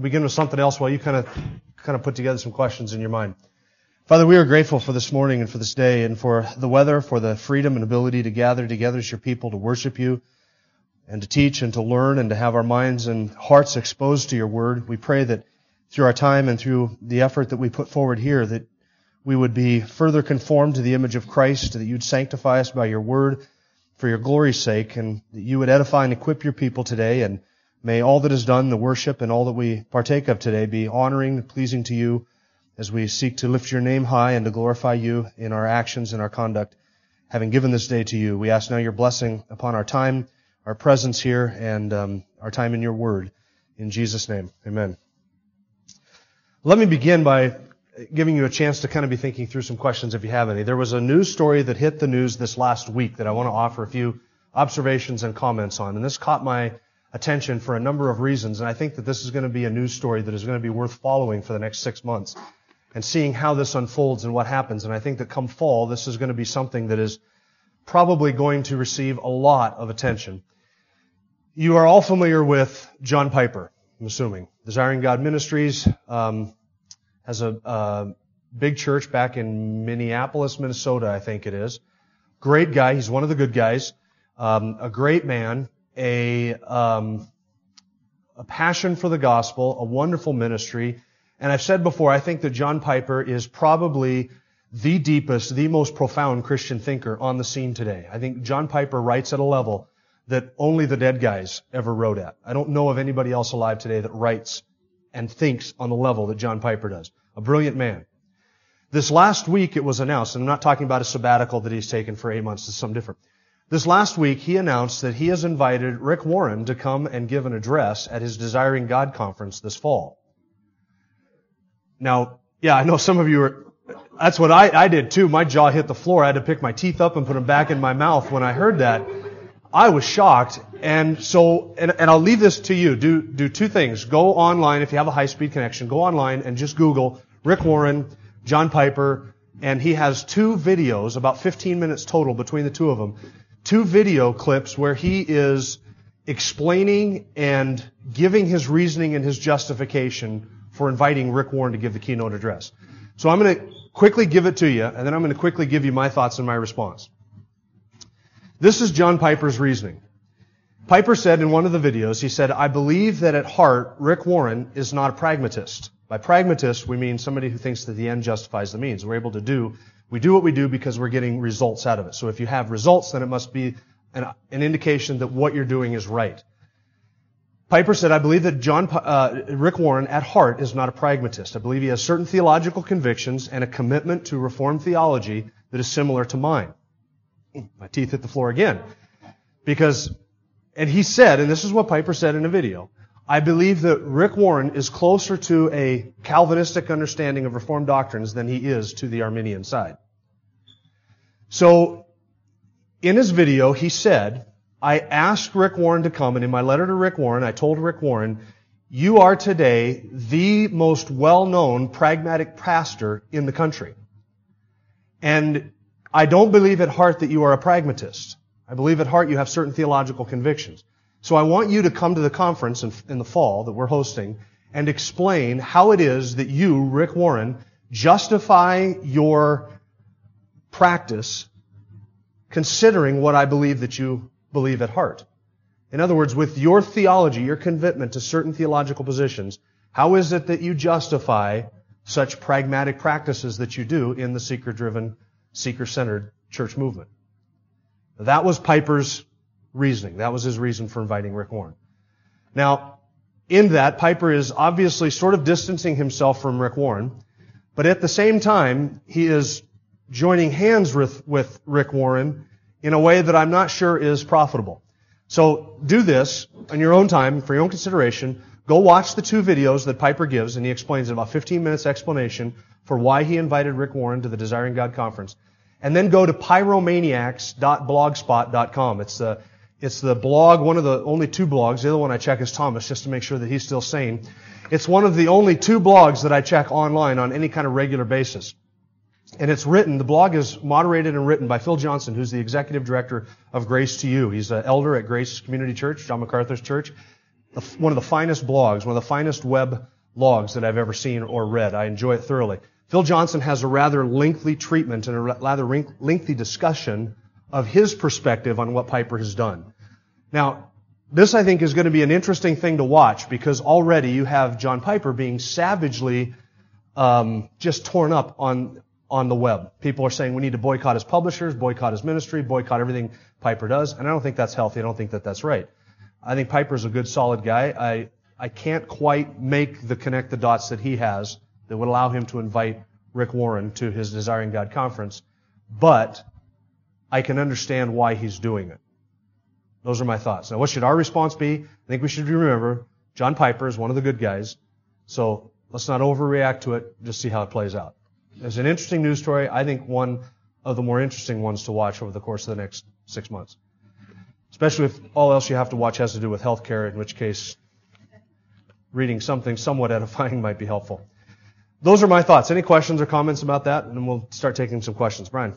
begin with something else while you kind of kind of put together some questions in your mind. Father, we are grateful for this morning and for this day and for the weather, for the freedom and ability to gather together as your people to worship you and to teach and to learn and to have our minds and hearts exposed to your word. We pray that through our time and through the effort that we put forward here that we would be further conformed to the image of Christ, that you'd sanctify us by your word for your glory's sake, and that you would edify and equip your people today, and may all that is done, the worship and all that we partake of today be honoring pleasing to you as we seek to lift your name high and to glorify you in our actions and our conduct. Having given this day to you, we ask now your blessing upon our time, our presence here, and um, our time in your word. In Jesus' name, amen. Let me begin by giving you a chance to kind of be thinking through some questions if you have any. There was a news story that hit the news this last week that I want to offer a few observations and comments on. And this caught my attention for a number of reasons. And I think that this is going to be a news story that is going to be worth following for the next six months and seeing how this unfolds and what happens. And I think that come fall, this is going to be something that is probably going to receive a lot of attention. You are all familiar with John Piper, I'm assuming. Desiring God Ministries, um, has a, big church back in Minneapolis, Minnesota, I think it is. Great guy. He's one of the good guys. Um, a great man. A um, a passion for the gospel. A wonderful ministry. And I've said before, I think that John Piper is probably the deepest, the most profound Christian thinker on the scene today. I think John Piper writes at a level that only the dead guys ever wrote at. I don't know of anybody else alive today that writes and thinks on the level that John Piper does. A brilliant man. This last week it was announced, and I'm not talking about a sabbatical that he's taken for eight months, it's something different. This last week he announced that he has invited Rick Warren to come and give an address at his Desiring God conference this fall. Now, yeah, I know some of you are, that's what I, I did too. My jaw hit the floor. I had to pick my teeth up and put them back in my mouth when I heard that. I was shocked. And so, and, and I'll leave this to you. Do, do two things. Go online if you have a high speed connection. Go online and just Google Rick Warren, John Piper, and he has two videos, about 15 minutes total between the two of them. Two video clips where he is explaining and giving his reasoning and his justification for inviting Rick Warren to give the keynote address. So I'm going to quickly give it to you, and then I'm going to quickly give you my thoughts and my response. This is John Piper's reasoning. Piper said in one of the videos, he said, I believe that at heart, Rick Warren is not a pragmatist. By pragmatist, we mean somebody who thinks that the end justifies the means. We're able to do, we do what we do because we're getting results out of it. So if you have results, then it must be an, an indication that what you're doing is right. Piper said, I believe that John, uh, Rick Warren at heart is not a pragmatist. I believe he has certain theological convictions and a commitment to Reformed theology that is similar to mine. My teeth hit the floor again. Because, and he said, and this is what Piper said in a video, I believe that Rick Warren is closer to a Calvinistic understanding of Reformed doctrines than he is to the Arminian side. So, in his video, he said, I asked Rick Warren to come, and in my letter to Rick Warren, I told Rick Warren, you are today the most well-known pragmatic pastor in the country. And I don't believe at heart that you are a pragmatist. I believe at heart you have certain theological convictions. So I want you to come to the conference in, in, the fall that we're hosting and explain how it is that you, Rick Warren, justify your practice considering what I believe that you believe at heart. In other words, with your theology, your commitment to certain theological positions, how is it that you justify such pragmatic practices that you do in the seeker-driven seeker-centered church movement. That was Piper's reasoning. That was his reason for inviting Rick Warren. Now, in that, Piper is obviously sort of distancing himself from Rick Warren, but at the same time, he is joining hands with, with Rick Warren in a way that I'm not sure is profitable. So do this on your own time, for your own consideration. Go watch the two videos that Piper gives, and he explains in about 15 minutes explanation for why he invited Rick Warren to the Desiring God conference. And then go to pyromaniacs.blogspot.com. It's the, it's the blog, one of the only two blogs. The other one I check is Thomas, just to make sure that he's still sane. It's one of the only two blogs that I check online on any kind of regular basis. And it's written, the blog is moderated and written by Phil Johnson, who's the executive director of Grace to You. He's an elder at Grace Community Church, John MacArthur's church. One of the finest blogs, one of the finest web logs that I've ever seen or read. I enjoy it thoroughly. Phil Johnson has a rather lengthy treatment and a rather lengthy discussion of his perspective on what Piper has done. Now, this I think is going to be an interesting thing to watch because already you have John Piper being savagely um, just torn up on on the web. People are saying we need to boycott his publishers, boycott his ministry, boycott everything Piper does, and I don't think that's healthy. I don't think that that's right. I think Piper's a good, solid guy. I I can't quite make the connect the dots that he has that would allow him to invite Rick Warren to his Desiring God conference, but I can understand why he's doing it. Those are my thoughts. Now, what should our response be? I think we should remember John Piper is one of the good guys, so let's not overreact to it. Just see how it plays out. It's an interesting news story. I think one of the more interesting ones to watch over the course of the next six months. Especially if all else you have to watch has to do with healthcare, in which case reading something somewhat edifying might be helpful. Those are my thoughts. Any questions or comments about that? And we'll start taking some questions. Brian.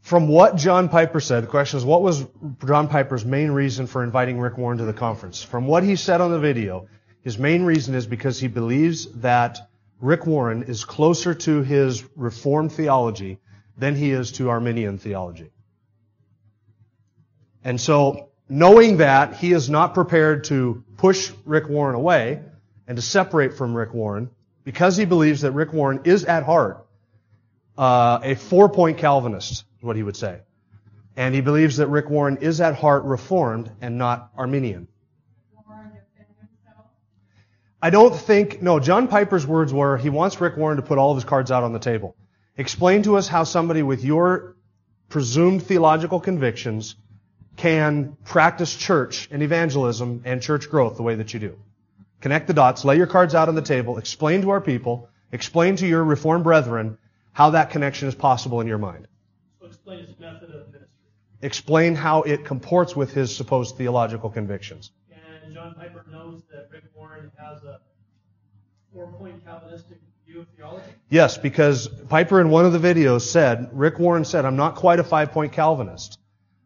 From what John Piper said, the question is, what was John Piper's main reason for inviting Rick Warren to the conference? From what he said on the video, his main reason is because he believes that Rick Warren is closer to his Reformed theology than he is to Arminian theology. And so, knowing that, he is not prepared to push Rick Warren away and to separate from Rick Warren, because he believes that Rick Warren is at heart uh, a four-point Calvinist, is what he would say. And he believes that Rick Warren is at heart Reformed and not Arminian. I don't think, no, John Piper's words were he wants Rick Warren to put all of his cards out on the table. Explain to us how somebody with your presumed theological convictions can practice church and evangelism and church growth the way that you do. Connect the dots, lay your cards out on the table, explain to our people, explain to your Reformed brethren how that connection is possible in your mind. So explain his method of ministry. Explain how it comports with his supposed theological convictions. And John Piper knows that Rick has a four-point Calvinistic view of theology? Yes, because Piper in one of the videos said, Rick Warren said, I'm not quite a five-point Calvinist.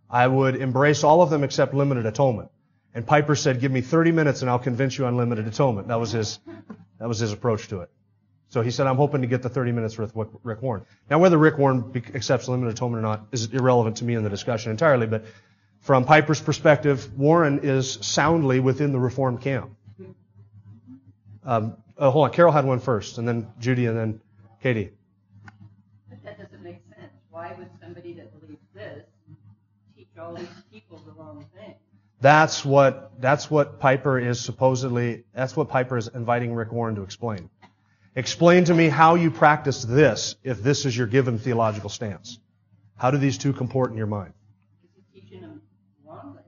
I would embrace all of them except limited atonement. And Piper said, give me 30 minutes and I'll convince you on limited atonement. That was his, that was his approach to it. So he said, I'm hoping to get the 30 minutes with Rick Warren. Now, whether Rick Warren accepts limited atonement or not is irrelevant to me in the discussion entirely, but from Piper's perspective, Warren is soundly within the Reformed camp. Um, oh, hold on. Carol had one first, and then Judy, and then Katie. But that doesn't make sense. Why would somebody that believes this teach all these people the wrong thing? That's what, that's what Piper is supposedly, that's what Piper is inviting Rick Warren to explain. Explain to me how you practice this if this is your given theological stance. How do these two comport in your mind? teaching them wrongly.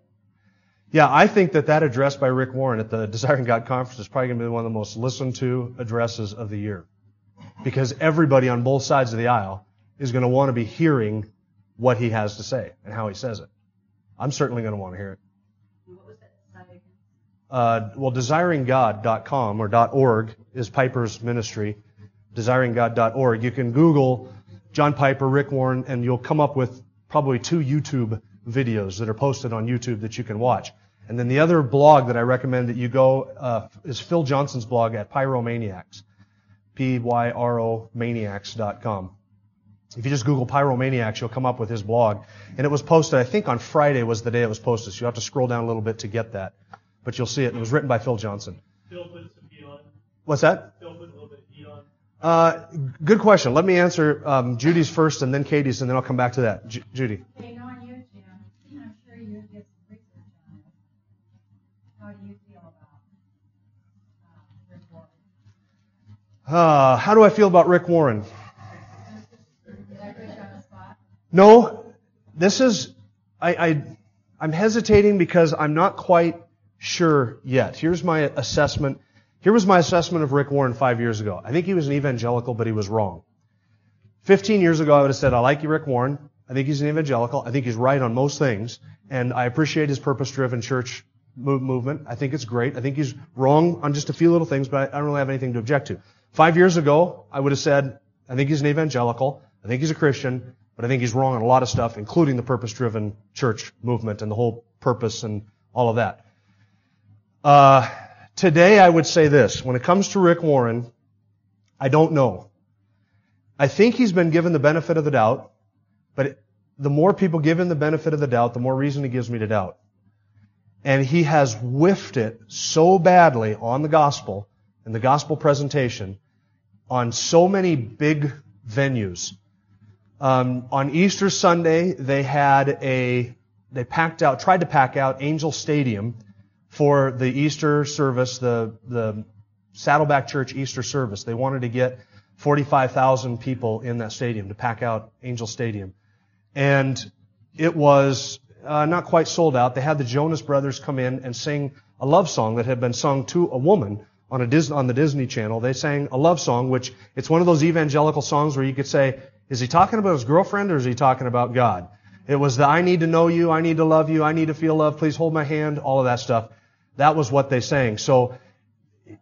Yeah, I think that that address by Rick Warren at the Desiring God conference is probably going to be one of the most listened to addresses of the year. Because everybody on both sides of the aisle is going to want to be hearing what he has to say and how he says it. I'm certainly going to want to hear it. What was that site? Uh, well, desiringgod.com or .org is Piper's ministry. Desiringgod.org. You can Google John Piper, Rick Warren, and you'll come up with probably two YouTube videos that are posted on YouTube that you can watch. And then the other blog that I recommend that you go uh, is Phil Johnson's blog at Pyromaniacs. P-Y-R-O maniacs.com. If you just Google Pyromaniacs, you'll come up with his blog. And it was posted, I think on Friday was the day it was posted, so you have to scroll down a little bit to get that but you'll see it. It was written by Phil Johnson. Phil put some heat on. What's that? Phil put a little bit of heat on. Uh, good question. Let me answer um, Judy's first, and then Katie's, and then I'll come back to that. J- Judy. Hey, knowing you, Jim, I'm sure you did some research on this. How do you feel about uh, Rick Warren? Uh, how do I feel about Rick Warren? No, this is I, I I'm hesitating because I'm not quite sure yet. Here's my assessment. Here was my assessment of Rick Warren five years ago. I think he was an evangelical, but he was wrong. 15 years ago, I would have said, I like you, Rick Warren. I think he's an evangelical. I think he's right on most things. And I appreciate his purpose-driven church movement. I think it's great. I think he's wrong on just a few little things, but I don't really have anything to object to. Five years ago, I would have said, I think he's an evangelical. I think he's a Christian, but I think he's wrong on a lot of stuff, including the purpose-driven church movement and the whole purpose and all of that. Uh, today, I would say this. When it comes to Rick Warren, I don't know. I think he's been given the benefit of the doubt, but the more people give him the benefit of the doubt, the more reason he gives me to doubt. And he has whiffed it so badly on the gospel and the gospel presentation on so many big venues. Um, on Easter Sunday, they had a, they packed out, tried to pack out Angel Stadium for the Easter service, the, the Saddleback Church Easter service. They wanted to get 45,000 people in that stadium to pack out Angel Stadium. And it was uh, not quite sold out. They had the Jonas Brothers come in and sing a love song that had been sung to a woman on Disney, on the Disney Channel. They sang a love song, which it's one of those evangelical songs where you could say, is he talking about his girlfriend or is he talking about God? It was the I need to know you, I need to love you, I need to feel love, please hold my hand, all of that stuff. That was what they sang. So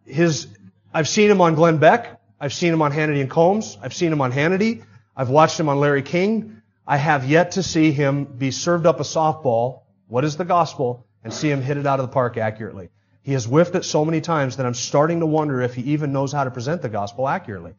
his, I've seen him on Glenn Beck, I've seen him on Hannity and Colmes, I've seen him on Hannity, I've watched him on Larry King, I have yet to see him be served up a softball, what is the gospel, and see him hit it out of the park accurately. He has whiffed it so many times that I'm starting to wonder if he even knows how to present the gospel accurately.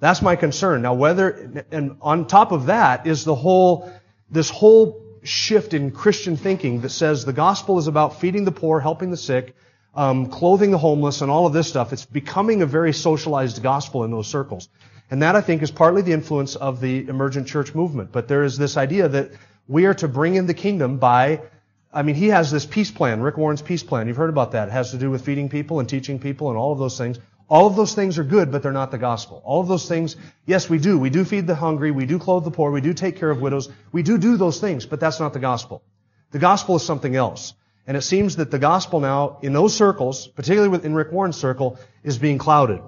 That's my concern. Now whether, and on top of that is the whole, this whole shift in Christian thinking that says the gospel is about feeding the poor, helping the sick, um, clothing the homeless, and all of this stuff. It's becoming a very socialized gospel in those circles. And that, I think, is partly the influence of the emergent church movement. But there is this idea that we are to bring in the kingdom by, I mean, he has this peace plan, Rick Warren's peace plan. You've heard about that. It has to do with feeding people and teaching people and all of those things. All of those things are good, but they're not the gospel. All of those things, yes, we do. We do feed the hungry. We do clothe the poor. We do take care of widows. We do do those things, but that's not the gospel. The gospel is something else. And it seems that the gospel now, in those circles, particularly within Rick Warren's circle, is being clouded.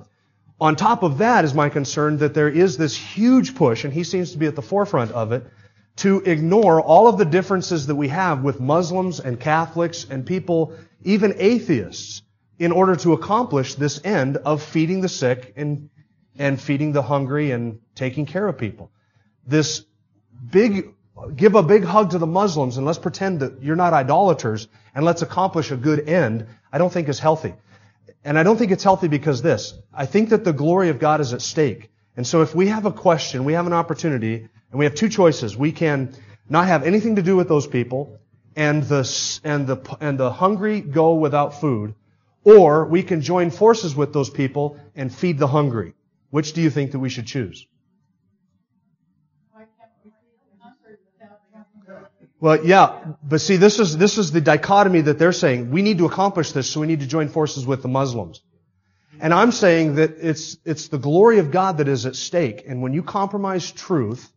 On top of that is my concern that there is this huge push, and he seems to be at the forefront of it, to ignore all of the differences that we have with Muslims and Catholics and people, even atheists, in order to accomplish this end of feeding the sick and, and feeding the hungry and taking care of people. This big, give a big hug to the Muslims and let's pretend that you're not idolaters and let's accomplish a good end, I don't think is healthy. And I don't think it's healthy because this. I think that the glory of God is at stake. And so if we have a question, we have an opportunity, and we have two choices. We can not have anything to do with those people, and the, and the, and the hungry go without food, or we can join forces with those people and feed the hungry. Which do you think that we should choose? Well, yeah, but see, this is, this is the dichotomy that they're saying. We need to accomplish this, so we need to join forces with the Muslims. And I'm saying that it's, it's the glory of God that is at stake. And when you compromise truth,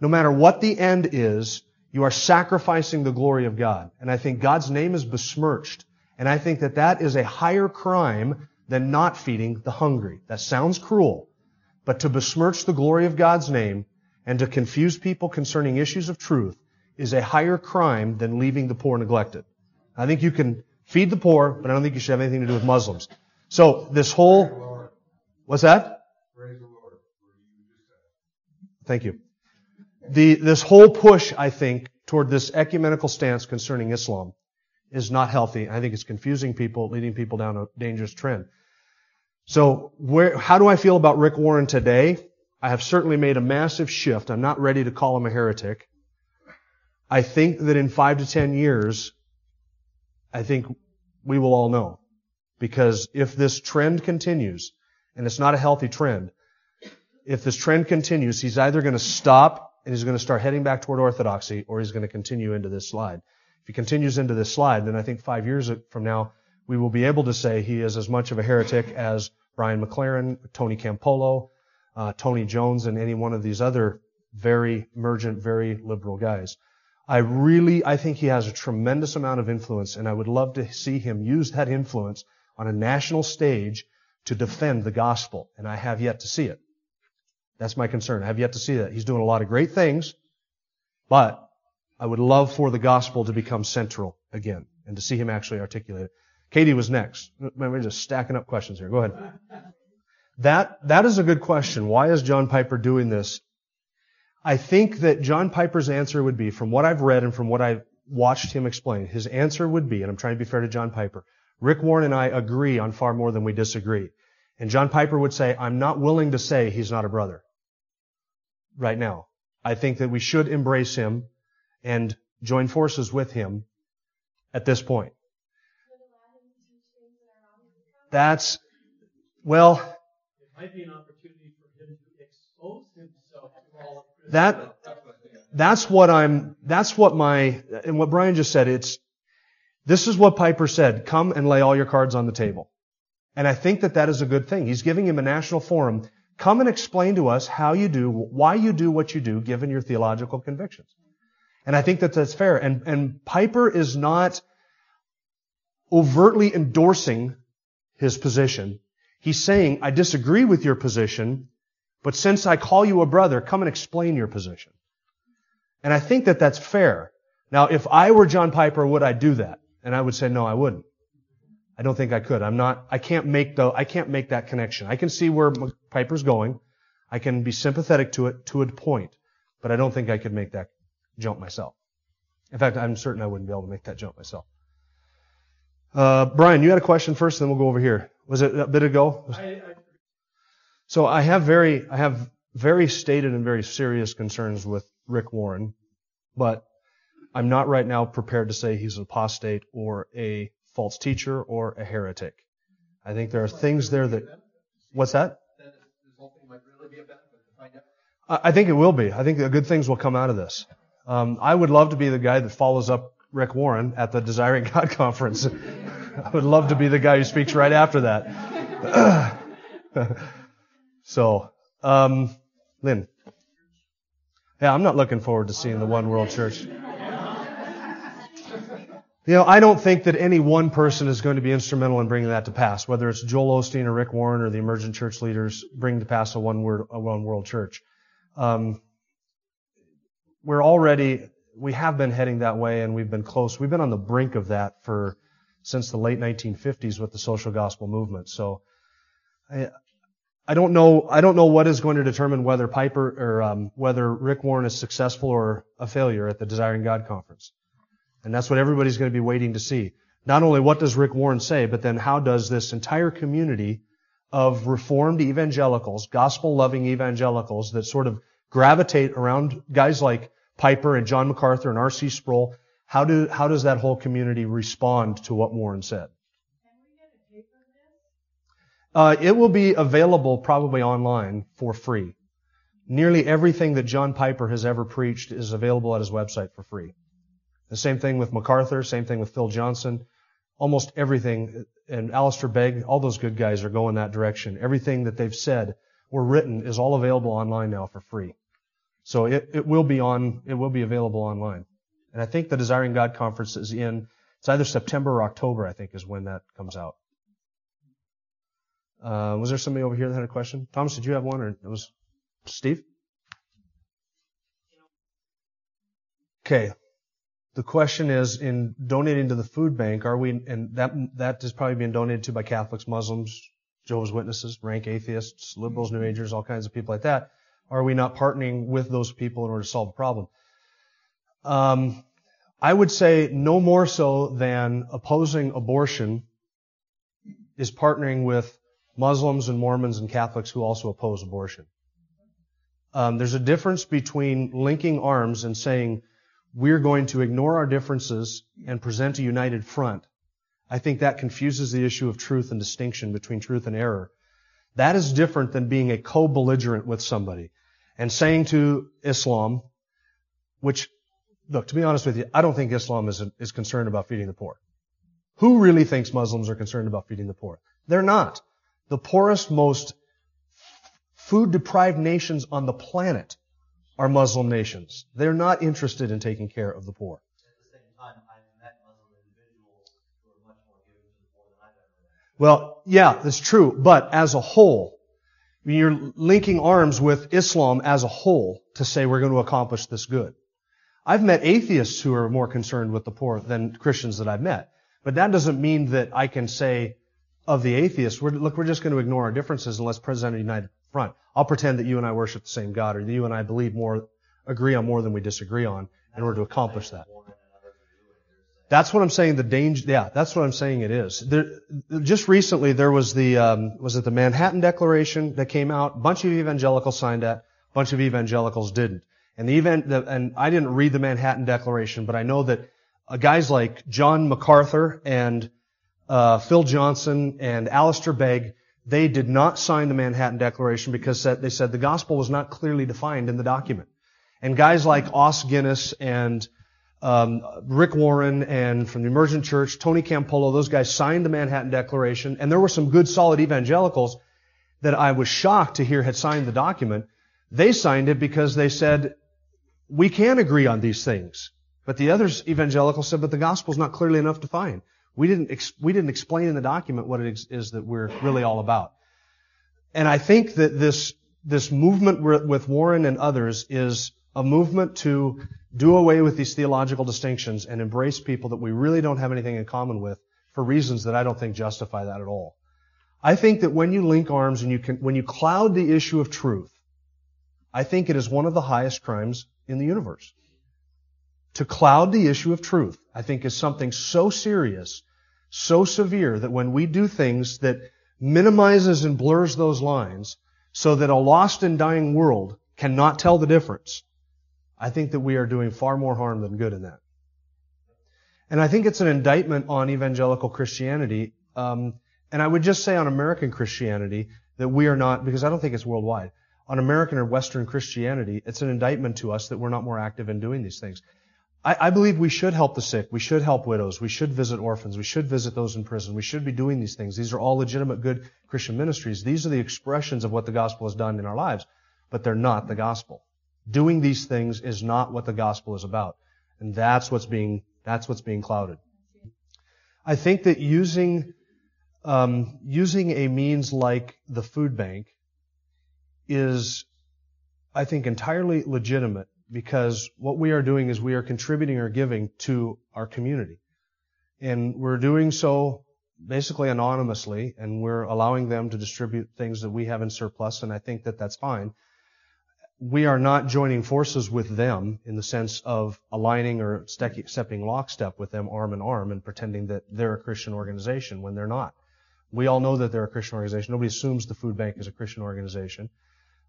no matter what the end is, you are sacrificing the glory of God. And I think God's name is besmirched. And I think that that is a higher crime than not feeding the hungry. That sounds cruel. But to besmirch the glory of God's name and to confuse people concerning issues of truth is a higher crime than leaving the poor neglected. I think you can feed the poor, but I don't think you should have anything to do with Muslims. So this whole, what's that? Thank you. The, this whole push, I think, toward this ecumenical stance concerning Islam is not healthy. I think it's confusing people, leading people down a dangerous trend. So where, how do I feel about Rick Warren today? I have certainly made a massive shift. I'm not ready to call him a heretic. I think that in five to ten years, I think we will all know. Because if this trend continues, and it's not a healthy trend, if this trend continues, he's either going to stop and he's going to start heading back toward orthodoxy, or he's going to continue into this slide. If he continues into this slide, then I think five years from now, we will be able to say he is as much of a heretic as Brian McLaren, Tony Campolo, uh, Tony Jones, and any one of these other very emergent, very liberal guys. I really, I think he has a tremendous amount of influence and I would love to see him use that influence on a national stage to defend the gospel. And I have yet to see it. That's my concern. I have yet to see that. He's doing a lot of great things, but I would love for the gospel to become central again and to see him actually articulate it. Katie was next. We're just stacking up questions here. Go ahead. That, that is a good question. Why is John Piper doing this? I think that John Piper's answer would be, from what I've read and from what I've watched him explain, his answer would be, and I'm trying to be fair to John Piper, Rick Warren and I agree on far more than we disagree. And John Piper would say, I'm not willing to say he's not a brother. Right now. I think that we should embrace him and join forces with him at this point. That's, well, It might be an opportunity for him to expose himself to all of that, that's what I'm, that's what my, and what Brian just said, it's, this is what Piper said, come and lay all your cards on the table. And I think that that is a good thing. He's giving him a national forum. Come and explain to us how you do, why you do what you do, given your theological convictions. And I think that that's fair. And, and Piper is not overtly endorsing his position. He's saying, I disagree with your position, but since I call you a brother, come and explain your position. And I think that that's fair. Now, if I were John Piper, would I do that? And I would say, no, I wouldn't. I don't think I could. I'm not, I can't make the, I can't make that connection. I can see where Piper's going. I can be sympathetic to it to a point, but I don't think I could make that jump myself. In fact, I'm certain I wouldn't be able to make that jump myself. Uh, Brian, you had a question first, then we'll go over here. Was it a bit ago? I, I, So I have very, I have very stated and very serious concerns with Rick Warren, but I'm not right now prepared to say he's an apostate or a false teacher or a heretic. I think there are things there that, what's that? I I think it will be. I think good things will come out of this. Um, I would love to be the guy that follows up Rick Warren at the Desiring God conference. I would love to be the guy who speaks right after that. so, um, Lynn. Yeah, I'm not looking forward to seeing the One World Church. You know, I don't think that any one person is going to be instrumental in bringing that to pass, whether it's Joel Osteen or Rick Warren or the emergent church leaders bring to pass a one word, a one world church. Um, we're already, we have been heading that way and we've been close. We've been on the brink of that for, since the late 1950s with the social gospel movement. So, I, I don't know, I don't know what is going to determine whether Piper or, um, whether Rick Warren is successful or a failure at the Desiring God conference. And that's what everybody's going to be waiting to see. Not only what does Rick Warren say, but then how does this entire community of reformed evangelicals, gospel loving evangelicals that sort of gravitate around guys like Piper and John MacArthur and R.C. Sproul, how do, how does that whole community respond to what Warren said? Uh, it will be available probably online for free. Nearly everything that John Piper has ever preached is available at his website for free. The same thing with MacArthur, same thing with Phil Johnson. Almost everything, and Alistair Begg, all those good guys are going that direction. Everything that they've said or written is all available online now for free. So it, it will be on, it will be available online. And I think the Desiring God conference is in, it's either September or October, I think, is when that comes out. Uh, was there somebody over here that had a question? Thomas, did you have one, or it was Steve? Okay. The question is, in donating to the food bank, are we, and that, that is probably being donated to by Catholics, Muslims, Jehovah's Witnesses, rank atheists, liberals, New Agers, all kinds of people like that. Are we not partnering with those people in order to solve the problem? Um, I would say no more so than opposing abortion is partnering with Muslims and Mormons and Catholics who also oppose abortion. Um, there's a difference between linking arms and saying we're going to ignore our differences and present a united front. I think that confuses the issue of truth and distinction between truth and error. That is different than being a co-belligerent with somebody and saying to Islam, which, look, to be honest with you, I don't think Islam is, is concerned about feeding the poor. Who really thinks Muslims are concerned about feeding the poor? They're not. The poorest, most food deprived nations on the planet are Muslim nations. They're not interested in taking care of the poor. The time, I've met Muslim individuals who are much more giving to the poor than I've ever met. Well, yeah, that's true. But as a whole, I mean, you're linking arms with Islam as a whole to say we're going to accomplish this good. I've met atheists who are more concerned with the poor than Christians that I've met. But that doesn't mean that I can say of the atheists, we're, look, we're just going to ignore our differences and let's present a united front. I'll pretend that you and I worship the same God or that you and I believe more, agree on more than we disagree on in order to accomplish that. That's what I'm saying. The danger. Yeah, that's what I'm saying. It is. There, just recently, there was the um, was it the Manhattan Declaration that came out. A bunch of evangelicals signed that. A bunch of evangelicals didn't. And the event. The, and I didn't read the Manhattan Declaration, but I know that uh, guys like John MacArthur and uh, Phil Johnson and Alistair Begg, they did not sign the Manhattan Declaration because they said the gospel was not clearly defined in the document. And guys like Os Guinness and um, Rick Warren and from the Emergent Church, Tony Campolo, those guys signed the Manhattan Declaration, and there were some good, solid evangelicals that I was shocked to hear had signed the document. They signed it because they said, we can agree on these things. But the others, evangelicals, said, but the gospel's not clearly enough defined. We didn't, ex- we didn't explain in the document what it is that we're really all about. And I think that this, this movement with Warren and others is a movement to do away with these theological distinctions and embrace people that we really don't have anything in common with for reasons that I don't think justify that at all. I think that when you link arms and you can, when you cloud the issue of truth, I think it is one of the highest crimes in the universe. To cloud the issue of truth, I think is something so serious, so severe that when we do things that minimizes and blurs those lines so that a lost and dying world cannot tell the difference, I think that we are doing far more harm than good in that. And I think it's an indictment on evangelical Christianity. Um, and I would just say on American Christianity that we are not, because I don't think it's worldwide, on American or Western Christianity, it's an indictment to us that we're not more active in doing these things. I, I believe we should help the sick. We should help widows. We should visit orphans. We should visit those in prison. We should be doing these things. These are all legitimate, good Christian ministries. These are the expressions of what the gospel has done in our lives, but they're not the gospel. Doing these things is not what the gospel is about. And that's what's being, that's what's being clouded. I think that using, um, using a means like the food bank is, I think, entirely legitimate because what we are doing is we are contributing or giving to our community. And we're doing so basically anonymously and we're allowing them to distribute things that we have in surplus and I think that that's fine we are not joining forces with them in the sense of aligning or stepping lockstep with them arm in arm and pretending that they're a Christian organization when they're not. We all know that they're a Christian organization. Nobody assumes the food bank is a Christian organization.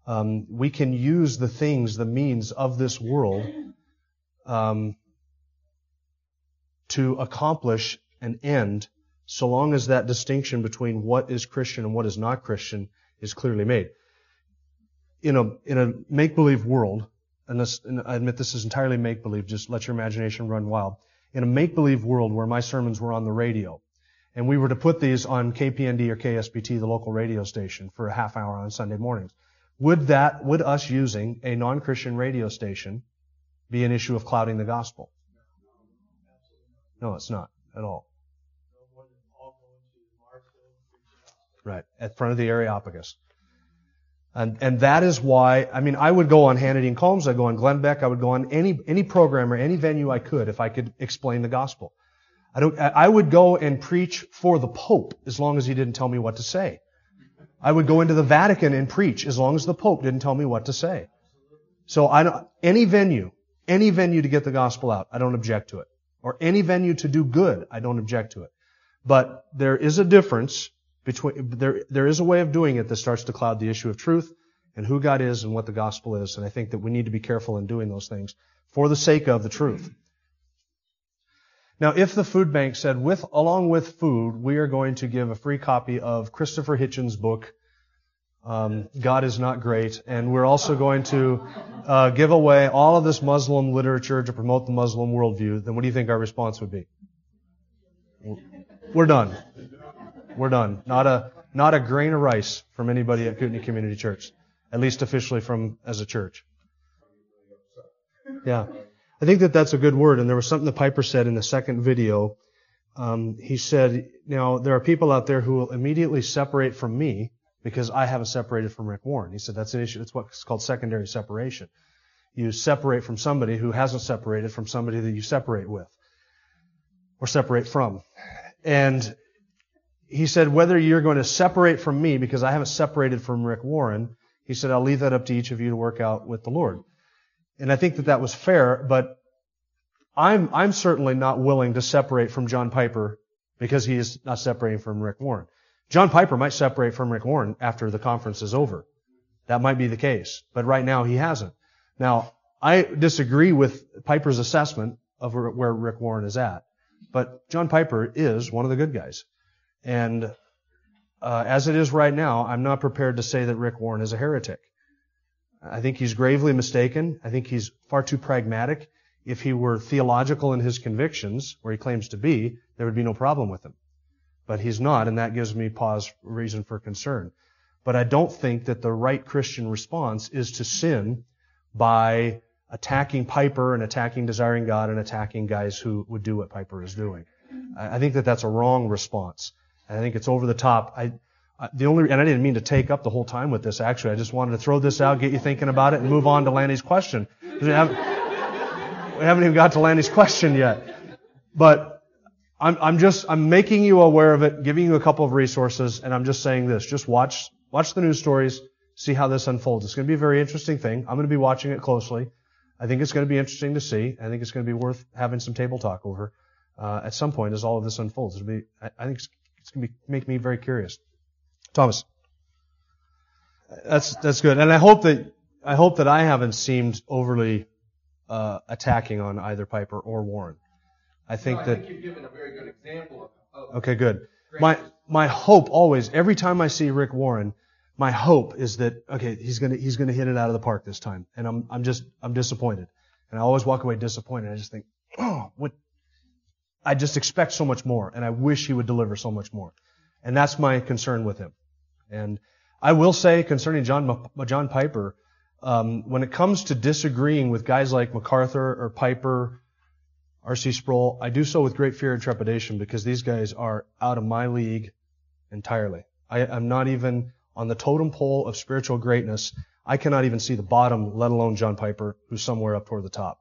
Um, we can use the things, the means of this world um, to accomplish an end so long as that distinction between what is Christian and what is not Christian is clearly made in a in a make believe world, and, this, and I admit this is entirely make believe. Just let your imagination run wild. In a make believe world where my sermons were on the radio, and we were to put these on KPND or KSBT, the local radio station, for a half hour on Sunday mornings, would that would us using a non-Christian radio station be an issue of clouding the gospel? No, it's not at all. Right, at front of the Areopagus. And, and that is why, I mean, I would go on Hannity and Colmes, I'd go on Glenn Beck, I would go on any, any program or any venue I could if I could explain the gospel. I don't, I would go and preach for the Pope as long as he didn't tell me what to say. I would go into the Vatican and preach as long as the Pope didn't tell me what to say. So I don't, any venue, any venue to get the gospel out, I don't object to it. Or any venue to do good, I don't object to it. But there is a difference between, there, there is a way of doing it that starts to cloud the issue of truth and who God is and what the gospel is. And I think that we need to be careful in doing those things for the sake of the truth. Now, if the food bank said, with, along with food, we are going to give a free copy of Christopher Hitchens' book, um, God is Not Great, and we're also going to uh, give away all of this Muslim literature to promote the Muslim worldview, then what do you think our response would be? We're done. We're done. Not a, not a grain of rice from anybody at Kootenai Community Church. At least officially from, as a church. Yeah. I think that that's a good word. And there was something that Piper said in the second video. Um, he said, now there are people out there who will immediately separate from me because I haven't separated from Rick Warren. He said that's an issue. It's what's called secondary separation. You separate from somebody who hasn't separated from somebody that you separate with or separate from. And he said, whether you're going to separate from me because I haven't separated from Rick Warren, he said, I'll leave that up to each of you to work out with the Lord. And I think that that was fair, but I'm, I'm certainly not willing to separate from John Piper because he is not separating from Rick Warren. John Piper might separate from Rick Warren after the conference is over. That might be the case, but right now he hasn't. Now, I disagree with Piper's assessment of where Rick Warren is at, but John Piper is one of the good guys. And uh, as it is right now, I'm not prepared to say that Rick Warren is a heretic. I think he's gravely mistaken. I think he's far too pragmatic. If he were theological in his convictions, where he claims to be, there would be no problem with him. But he's not, and that gives me pause, reason for concern. But I don't think that the right Christian response is to sin by attacking Piper and attacking Desiring God and attacking guys who would do what Piper is doing. I think that that's a wrong response. I think it's over the top. I, the only, and I didn't mean to take up the whole time with this actually. I just wanted to throw this out, get you thinking about it, and move on to Lanny's question. We haven't, we haven't even got to Lanny's question yet. But I'm, I'm just, I'm making you aware of it, giving you a couple of resources, and I'm just saying this. Just watch, watch the news stories, see how this unfolds. It's going to be a very interesting thing. I'm going to be watching it closely. I think it's going to be interesting to see. I think it's going to be worth having some table talk over uh, at some point as all of this unfolds. It'll be, I, I think it's, it's going to make me very curious. Thomas. That's that's good, and I hope that I hope that I haven't seemed overly uh, attacking on either Piper or Warren. I think No, I that think you've given a very good example of. of okay, good. My my hope always, every time I see Rick Warren, my hope is that okay, he's gonna he's gonna hit it out of the park this time, and I'm I'm just I'm disappointed, and I always walk away disappointed. I just think, oh, what? I just expect so much more, and I wish he would deliver so much more, and that's my concern with him. And I will say concerning John John Piper, um, when it comes to disagreeing with guys like MacArthur or Piper, R.C. Sproul, I do so with great fear and trepidation because these guys are out of my league entirely. I, I'm not even on the totem pole of spiritual greatness. I cannot even see the bottom, let alone John Piper, who's somewhere up toward the top.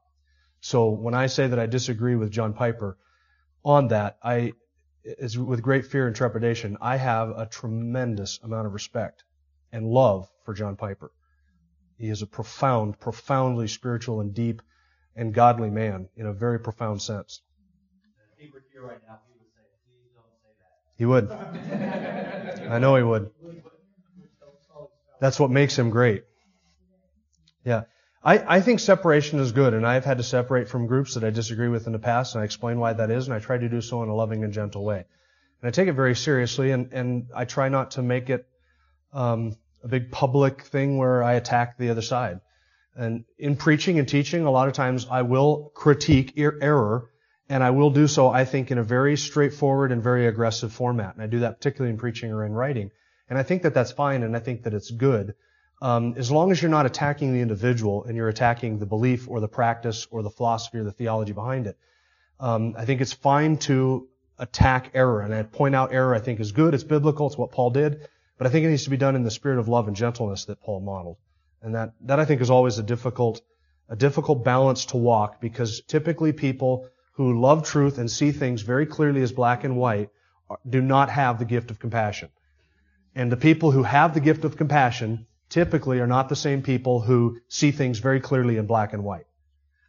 So when I say that I disagree with John Piper on that, I is with great fear and trepidation. I have a tremendous amount of respect and love for John Piper. He is a profound, profoundly spiritual and deep and godly man in a very profound sense. If he were here right now, he would say, please don't say that. He would. I know he would. That's what makes him great. Yeah. I, I think separation is good, and I've had to separate from groups that I disagree with in the past, and I explain why that is, and I try to do so in a loving and gentle way. And I take it very seriously, and, and I try not to make it um, a big public thing where I attack the other side. And in preaching and teaching, a lot of times I will critique er- error, and I will do so, I think, in a very straightforward and very aggressive format. And I do that particularly in preaching or in writing. And I think that that's fine, and I think that it's good. Um, as long as you're not attacking the individual and you're attacking the belief or the practice or the philosophy or the theology behind it, um, I think it's fine to attack error. And I point out error I think is good. It's biblical. It's what Paul did. But I think it needs to be done in the spirit of love and gentleness that Paul modeled. And that, that I think is always a difficult, a difficult balance to walk because typically people who love truth and see things very clearly as black and white do not have the gift of compassion. And the people who have the gift of compassion typically are not the same people who see things very clearly in black and white.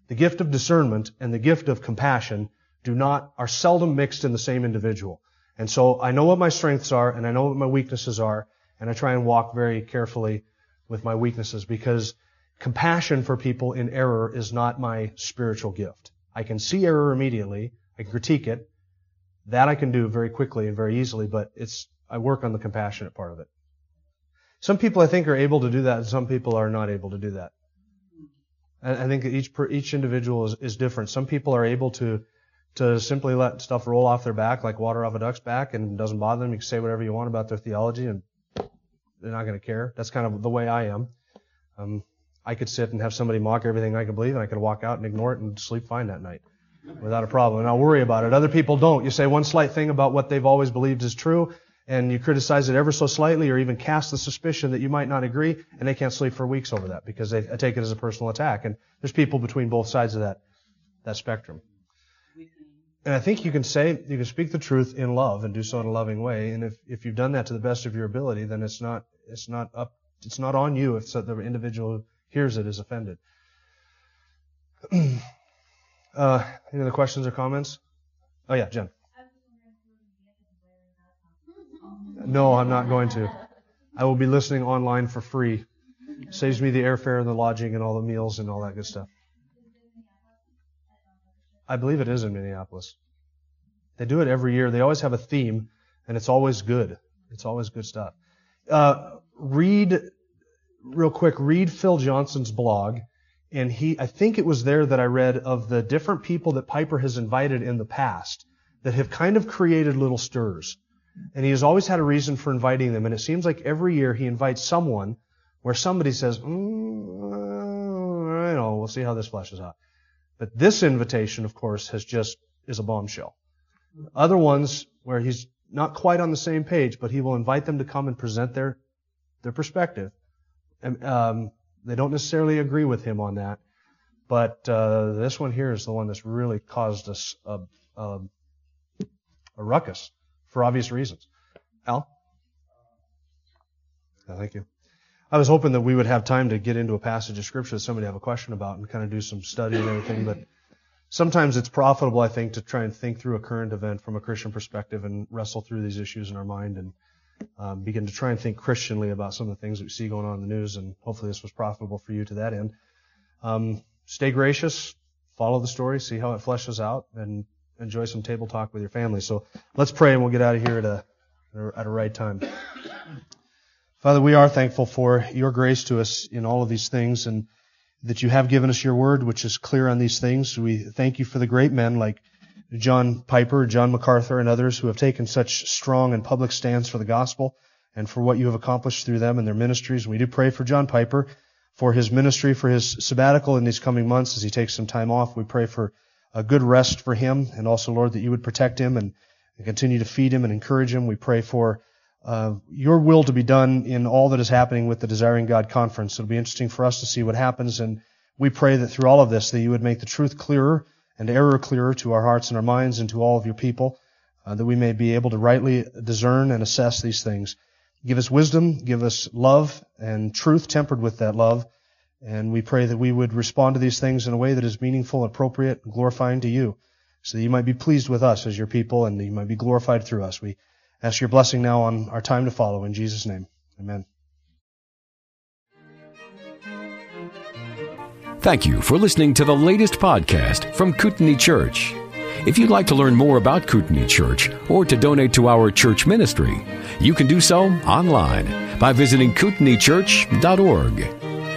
The gift of discernment and the gift of compassion do not, are seldom mixed in the same individual. And so I know what my strengths are and I know what my weaknesses are and I try and walk very carefully with my weaknesses because compassion for people in error is not my spiritual gift. I can see error immediately. I can critique it. That I can do very quickly and very easily, but it's, I work on the compassionate part of it. Some people I think are able to do that and some people are not able to do that. I think each, each individual is, is different. Some people are able to, to simply let stuff roll off their back like water off a duck's back and it doesn't bother them. You can say whatever you want about their theology and they're not going to care. That's kind of the way I am. Um, I could sit and have somebody mock everything I can believe, and I could walk out and ignore it and sleep fine that night without a problem and not worry about it. Other people don't. You say one slight thing about what they've always believed is true, and you criticize it ever so slightly, or even cast the suspicion that you might not agree, and they can't sleep for weeks over that because they take it as a personal attack. And there's people between both sides of that that spectrum. And I think you can say, you can speak the truth in love and do so in a loving way. And if, if you've done that to the best of your ability, then it's not, it's not up, it's not on you if the individual who hears it is offended. uh, any other questions or comments? Oh yeah, Jen. No, I'm not going to. I will be listening online for free. Saves me the airfare and the lodging and all the meals and all that good stuff. I believe it is in Minneapolis. They do it every year. They always have a theme, and it's always good. It's always good stuff. Uh, read real quick. Read Phil Johnson's blog, and he. I think it was there that I read of the different people that Piper has invited in the past that have kind of created little stirs, and he has always had a reason for inviting them. And it seems like every year he invites someone where somebody says, mm, "I know, we'll see how this flashes out." But this invitation, of course, has just is a bombshell. Other ones where he's not quite on the same page, but he will invite them to come and present their their perspective. And, um, they don't necessarily agree with him on that, but uh, this one here is the one that's really caused us a, a, a ruckus for obvious reasons. Al, yeah, thank you. I was hoping that we would have time to get into a passage of scripture that somebody have a question about and kind of do some study and everything, but sometimes it's profitable, I think, to try and think through a current event from a Christian perspective and wrestle through these issues in our mind and um, begin to try and think Christianly about some of the things that we see going on in the news. And hopefully, this was profitable for you to that end. Um, stay gracious, follow the story, see how it fleshes out, and enjoy some table talk with your family. So let's pray, and we'll get out of here at a at a right time. Father, we are thankful for your grace to us in all of these things and that you have given us your word, which is clear on these things. We thank you for the great men like John Piper, John MacArthur, and others who have taken such strong and public stands for the gospel and for what you have accomplished through them and their ministries. We do pray for John Piper, for his ministry, for his sabbatical in these coming months as he takes some time off. We pray for a good rest for him and also, Lord, that you would protect him and, and continue to feed him and encourage him. We pray for uh, your will to be done in all that is happening with the Desiring God conference. It'll be interesting for us to see what happens, and we pray that through all of this, that you would make the truth clearer and error clearer to our hearts and our minds and to all of your people, uh, that we may be able to rightly discern and assess these things. Give us wisdom, give us love and truth tempered with that love, and we pray that we would respond to these things in a way that is meaningful, appropriate, and glorifying to you, so that you might be pleased with us as your people and that you might be glorified through us. We Ask your blessing now on our time to follow. In Jesus' name, amen. Thank you for listening to the latest podcast from Kootenai Church. If you'd like to learn more about Kootenai Church or to donate to our church ministry, you can do so online by visiting kootenaichurch.org.